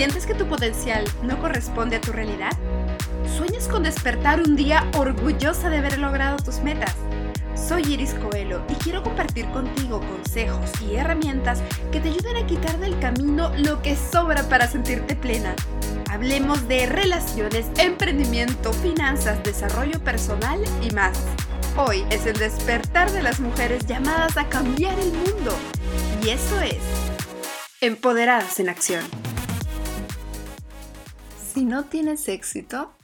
¿Sientes que tu potencial no corresponde a tu realidad? ¿Sueñas con despertar un día orgullosa de haber logrado tus metas? Soy Iris Coelho y quiero compartir contigo consejos y herramientas que te ayuden a quitar del camino lo que sobra para sentirte plena. Hablemos de relaciones, emprendimiento, finanzas, desarrollo personal y más. Hoy es el despertar de las mujeres llamadas a cambiar el mundo. Y eso es Empoderadas en Acción. Si no tienes éxito,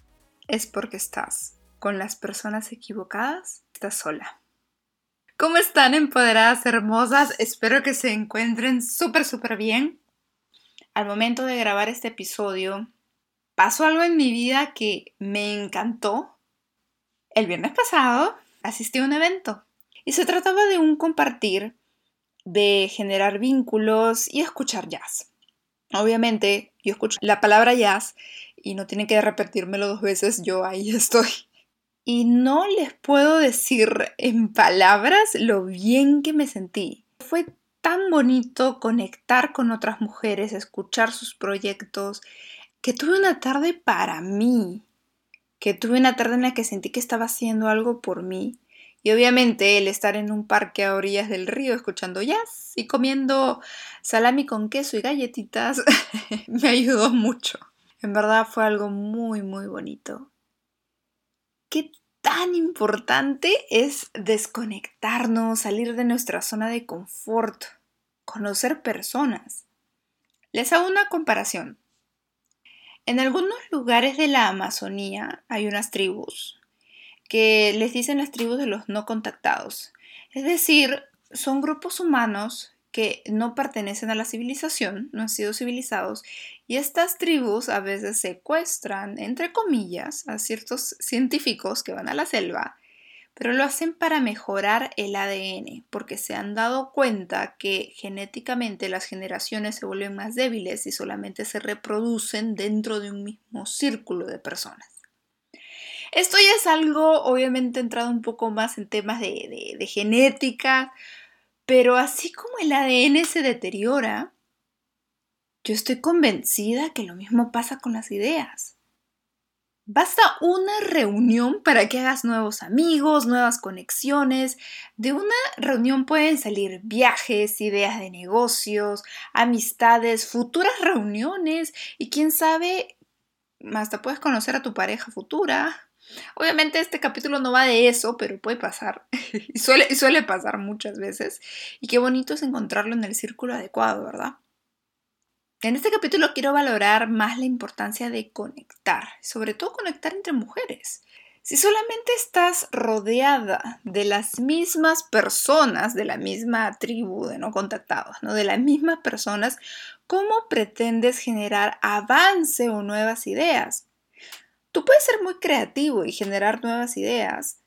es porque estás con las personas equivocadas, estás sola. ¿Cómo están empoderadas hermosas? Espero que se encuentren súper, súper bien. Al momento de grabar este episodio, pasó algo en mi vida que me encantó. El viernes pasado asistí a un evento y se trataba de un compartir, de generar vínculos y escuchar jazz. Obviamente, yo escucho la palabra jazz y no tienen que repetírmelo dos veces, yo ahí estoy. Y no les puedo decir en palabras lo bien que me sentí. Fue tan bonito conectar con otras mujeres, escuchar sus proyectos, que tuve una tarde para mí, que tuve una tarde en la que sentí que estaba haciendo algo por mí. Y obviamente el estar en un parque a orillas del río escuchando jazz y comiendo salami con queso y galletitas me ayudó mucho. En verdad fue algo muy, muy bonito. ¿Qué tan importante es desconectarnos, salir de nuestra zona de confort, conocer personas? Les hago una comparación. En algunos lugares de la Amazonía hay unas tribus que les dicen las tribus de los no contactados. Es decir, son grupos humanos que no pertenecen a la civilización, no han sido civilizados, y estas tribus a veces secuestran, entre comillas, a ciertos científicos que van a la selva, pero lo hacen para mejorar el ADN, porque se han dado cuenta que genéticamente las generaciones se vuelven más débiles y solamente se reproducen dentro de un mismo círculo de personas. Esto ya es algo, obviamente, entrado un poco más en temas de, de genética, pero así como el ADN se deteriora, yo estoy convencida que lo mismo pasa con las ideas. Basta una reunión para que hagas nuevos amigos, nuevas conexiones. De una reunión pueden salir viajes, ideas de negocios, amistades, futuras reuniones y quién sabe, hasta puedes conocer a tu pareja futura. Obviamente este capítulo no va de eso, pero puede pasar. y, suele, pasar muchas veces. Y qué bonito es encontrarlo en el círculo adecuado, ¿verdad? En este capítulo quiero valorar más la importancia de conectar, sobre todo conectar entre mujeres. Si solamente estás rodeada de las mismas personas, de la misma tribu de no contactados, ¿no? de las mismas personas, ¿cómo pretendes generar avance o nuevas ideas? Tú puedes ser muy creativo y generar nuevas ideas,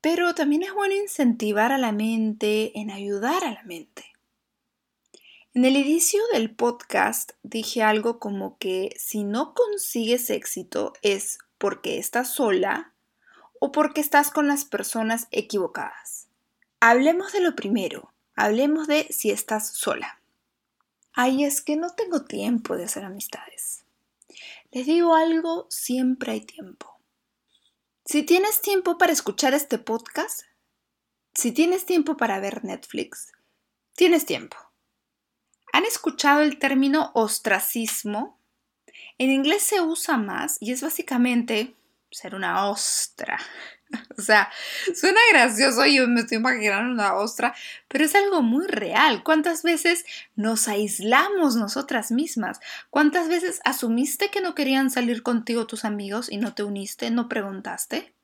pero también es bueno incentivar a la mente, en ayudar a la mente. En el inicio del podcast dije algo como que si no consigues éxito es porque estás sola o porque estás con las personas equivocadas. Hablemos de lo primero, hablemos de si estás sola. Ay, es que no tengo tiempo de hacer amistades. Les digo algo, siempre hay tiempo. Si tienes tiempo para escuchar este podcast, si tienes tiempo para ver Netflix, tienes tiempo. ¿Han escuchado el término ostracismo? En inglés se usa más y es básicamente ser una ostra. O sea, suena gracioso, yo me estoy imaginando una ostra, pero es algo muy real. ¿Cuántas veces nos aislamos nosotras mismas? ¿Cuántas veces asumiste que no querían salir contigo tus amigos y no te uniste, no preguntaste?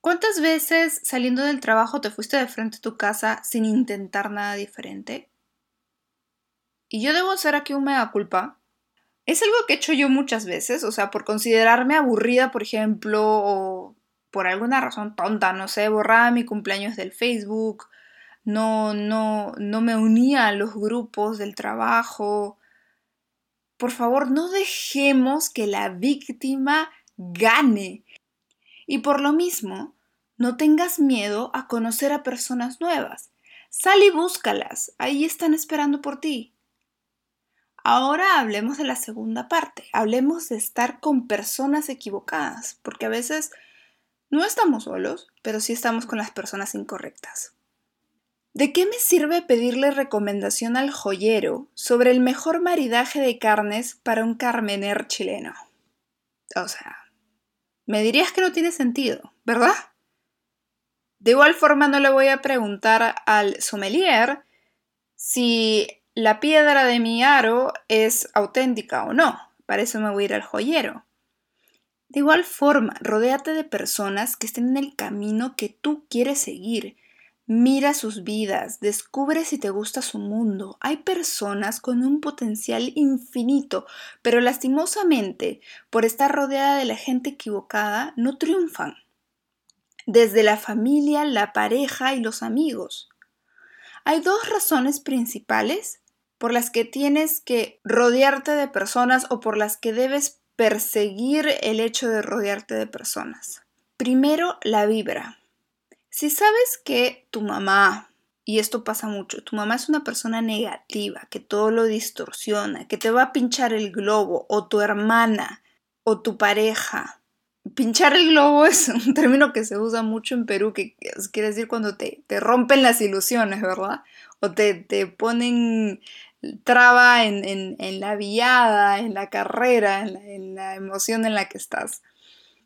¿Cuántas veces saliendo del trabajo te fuiste de frente a tu casa sin intentar nada diferente? Y yo debo hacer aquí un mega culpa. Es algo que he hecho yo muchas veces, o sea, por considerarme aburrida, por ejemplo, o por alguna razón tonta, no sé, borraba mi cumpleaños del Facebook, no, no, no me unía a los grupos del trabajo. Por favor, no dejemos que la víctima gane. Y por lo mismo, no tengas miedo a conocer a personas nuevas. Sal y búscalas, ahí están esperando por ti. Ahora hablemos de la segunda parte, hablemos de estar con personas equivocadas, porque a veces no estamos solos, pero sí estamos con las personas incorrectas. ¿De qué me sirve pedirle recomendación al joyero sobre el mejor maridaje de carnes para un carmener chileno? O sea, me dirías que no tiene sentido, ¿verdad? De igual forma no le voy a preguntar al sommelier si la piedra de mi aro es auténtica o no. Para eso me voy a ir al joyero. De igual forma, rodéate de personas que estén en el camino que tú quieres seguir. Mira sus vidas, descubre si te gusta su mundo. Hay personas con un potencial infinito, pero lastimosamente, por estar rodeada de la gente equivocada, no triunfan. Desde la familia, la pareja y los amigos. Hay dos razones principales por las que tienes que rodearte de personas o por las que debes perseguir el hecho de rodearte de personas. Primero, la vibra. Si sabes que tu mamá, y esto pasa mucho, tu mamá es una persona negativa, que todo lo distorsiona, que te va a pinchar el globo, o tu hermana, o tu pareja. Pinchar el globo es un término que se usa mucho en Perú, que quiere decir cuando te, te rompen las ilusiones, ¿verdad? O te, te ponen traba en, la viada, en la carrera, en la, en emoción en la que estás.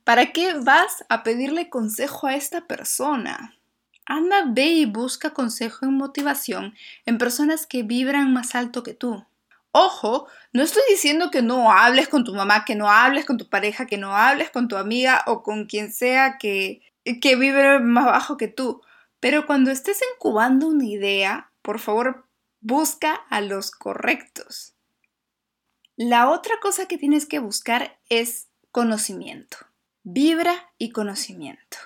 ¿Para qué vas a pedirle consejo a esta persona? Anda, ve y busca consejo en motivación en personas que vibran más alto que tú. Ojo, no estoy diciendo que no hables con tu mamá, que no hables con tu pareja, que no hables con tu amiga o con quien sea que, que vibre más bajo que tú. Pero cuando estés incubando una idea, por favor Busca a los correctos. La otra cosa que tienes que buscar es conocimiento. Vibra y conocimiento.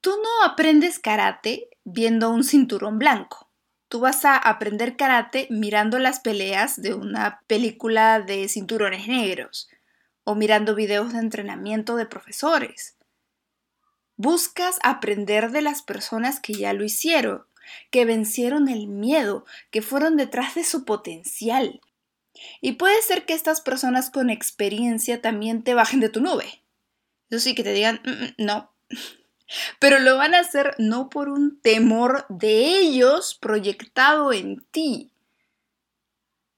Tú no aprendes karate viendo un cinturón blanco. Tú vas a aprender karate mirando las peleas de una película de cinturones negros o mirando videos de entrenamiento de profesores. Buscas aprender de las personas que ya lo hicieron que vencieron el miedo, que fueron detrás de su potencial. Y puede ser que estas personas con experiencia también te bajen de tu nube. Eso sí, que te digan, mm, mm, no. Pero lo van a hacer no por un temor de ellos proyectado en ti.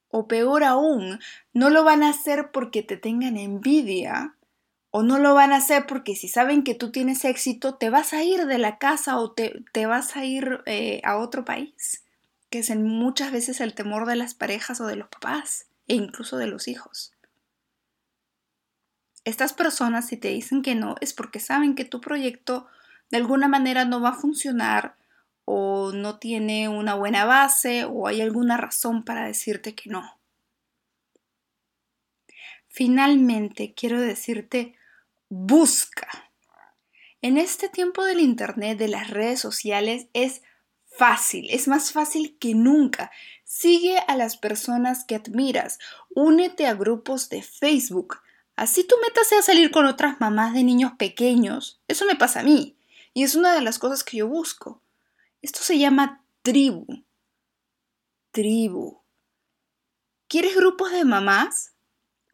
O peor aún, no lo van a hacer porque te tengan envidia, o no lo van a hacer porque si saben que tú tienes éxito, te vas a ir de la casa o te, vas a ir eh, a otro país, que es en muchas veces el temor de las parejas o de los papás e incluso de los hijos. Estas personas si te dicen que no es porque saben que tu proyecto de alguna manera no va a funcionar o no tiene una buena base o hay alguna razón para decirte que no. Finalmente, quiero decirte busca. En este tiempo del Internet, de las redes sociales, es fácil, es más fácil que nunca. Sigue a las personas que admiras, únete a grupos de Facebook. Así tu meta sea salir con otras mamás de niños pequeños. Eso me pasa a mí y es una de las cosas que yo busco. Esto se llama tribu. Tribu. ¿Quieres grupos de mamás?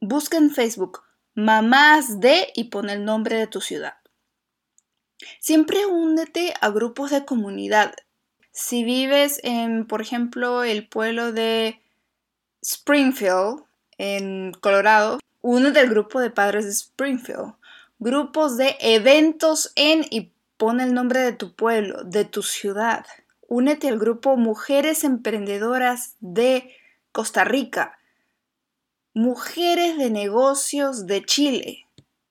Busca en Facebook mamás de y pon el nombre de tu ciudad. Siempre únete a grupos de comunidad. Si vives en, por ejemplo, el pueblo de Springfield, en Colorado, únete al grupo de padres de Springfield. Grupos de eventos en y pon el nombre de tu pueblo, de tu ciudad. Únete al grupo Mujeres Emprendedoras de Costa Rica. Mujeres de Negocios de Chile.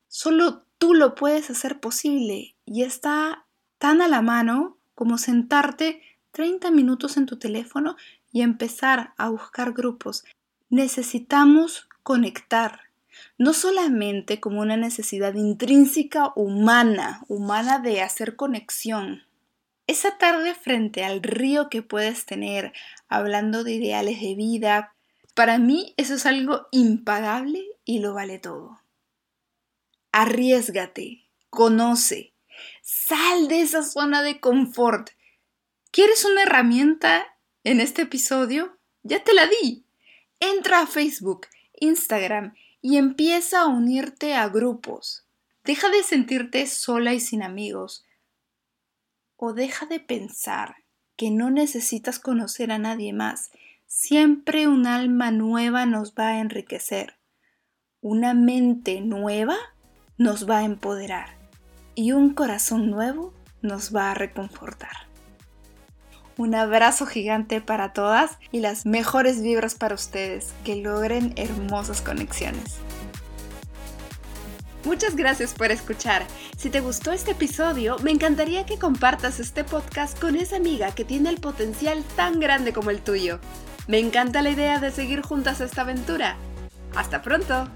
Solo tú lo puedes hacer posible y está tan a la mano como sentarte 30 minutos en tu teléfono y empezar a buscar grupos. Necesitamos conectar, no solamente como una necesidad intrínseca humana, humana de hacer conexión. Esa tarde frente al río que puedes tener, hablando de ideales de vida, para mí eso es algo impagable y lo vale todo. Arriesgate, conoce, sal de esa zona de confort. ¿Quieres una herramienta en este episodio? Ya te la di. Entra a Facebook, Instagram y empieza a unirte a grupos. Deja de sentirte sola y sin amigos. O deja de pensar que no necesitas conocer a nadie más. Siempre un alma nueva nos va a enriquecer. Una mente nueva nos va a empoderar. Y un corazón nuevo nos va a reconfortar. Un abrazo gigante para todas y las mejores vibras para ustedes, que logren hermosas conexiones. Muchas gracias por escuchar. Si te gustó este episodio, me encantaría que compartas este podcast con esa amiga que tiene el potencial tan grande como el tuyo. Me encanta la idea de seguir juntas esta aventura. ¡Hasta pronto!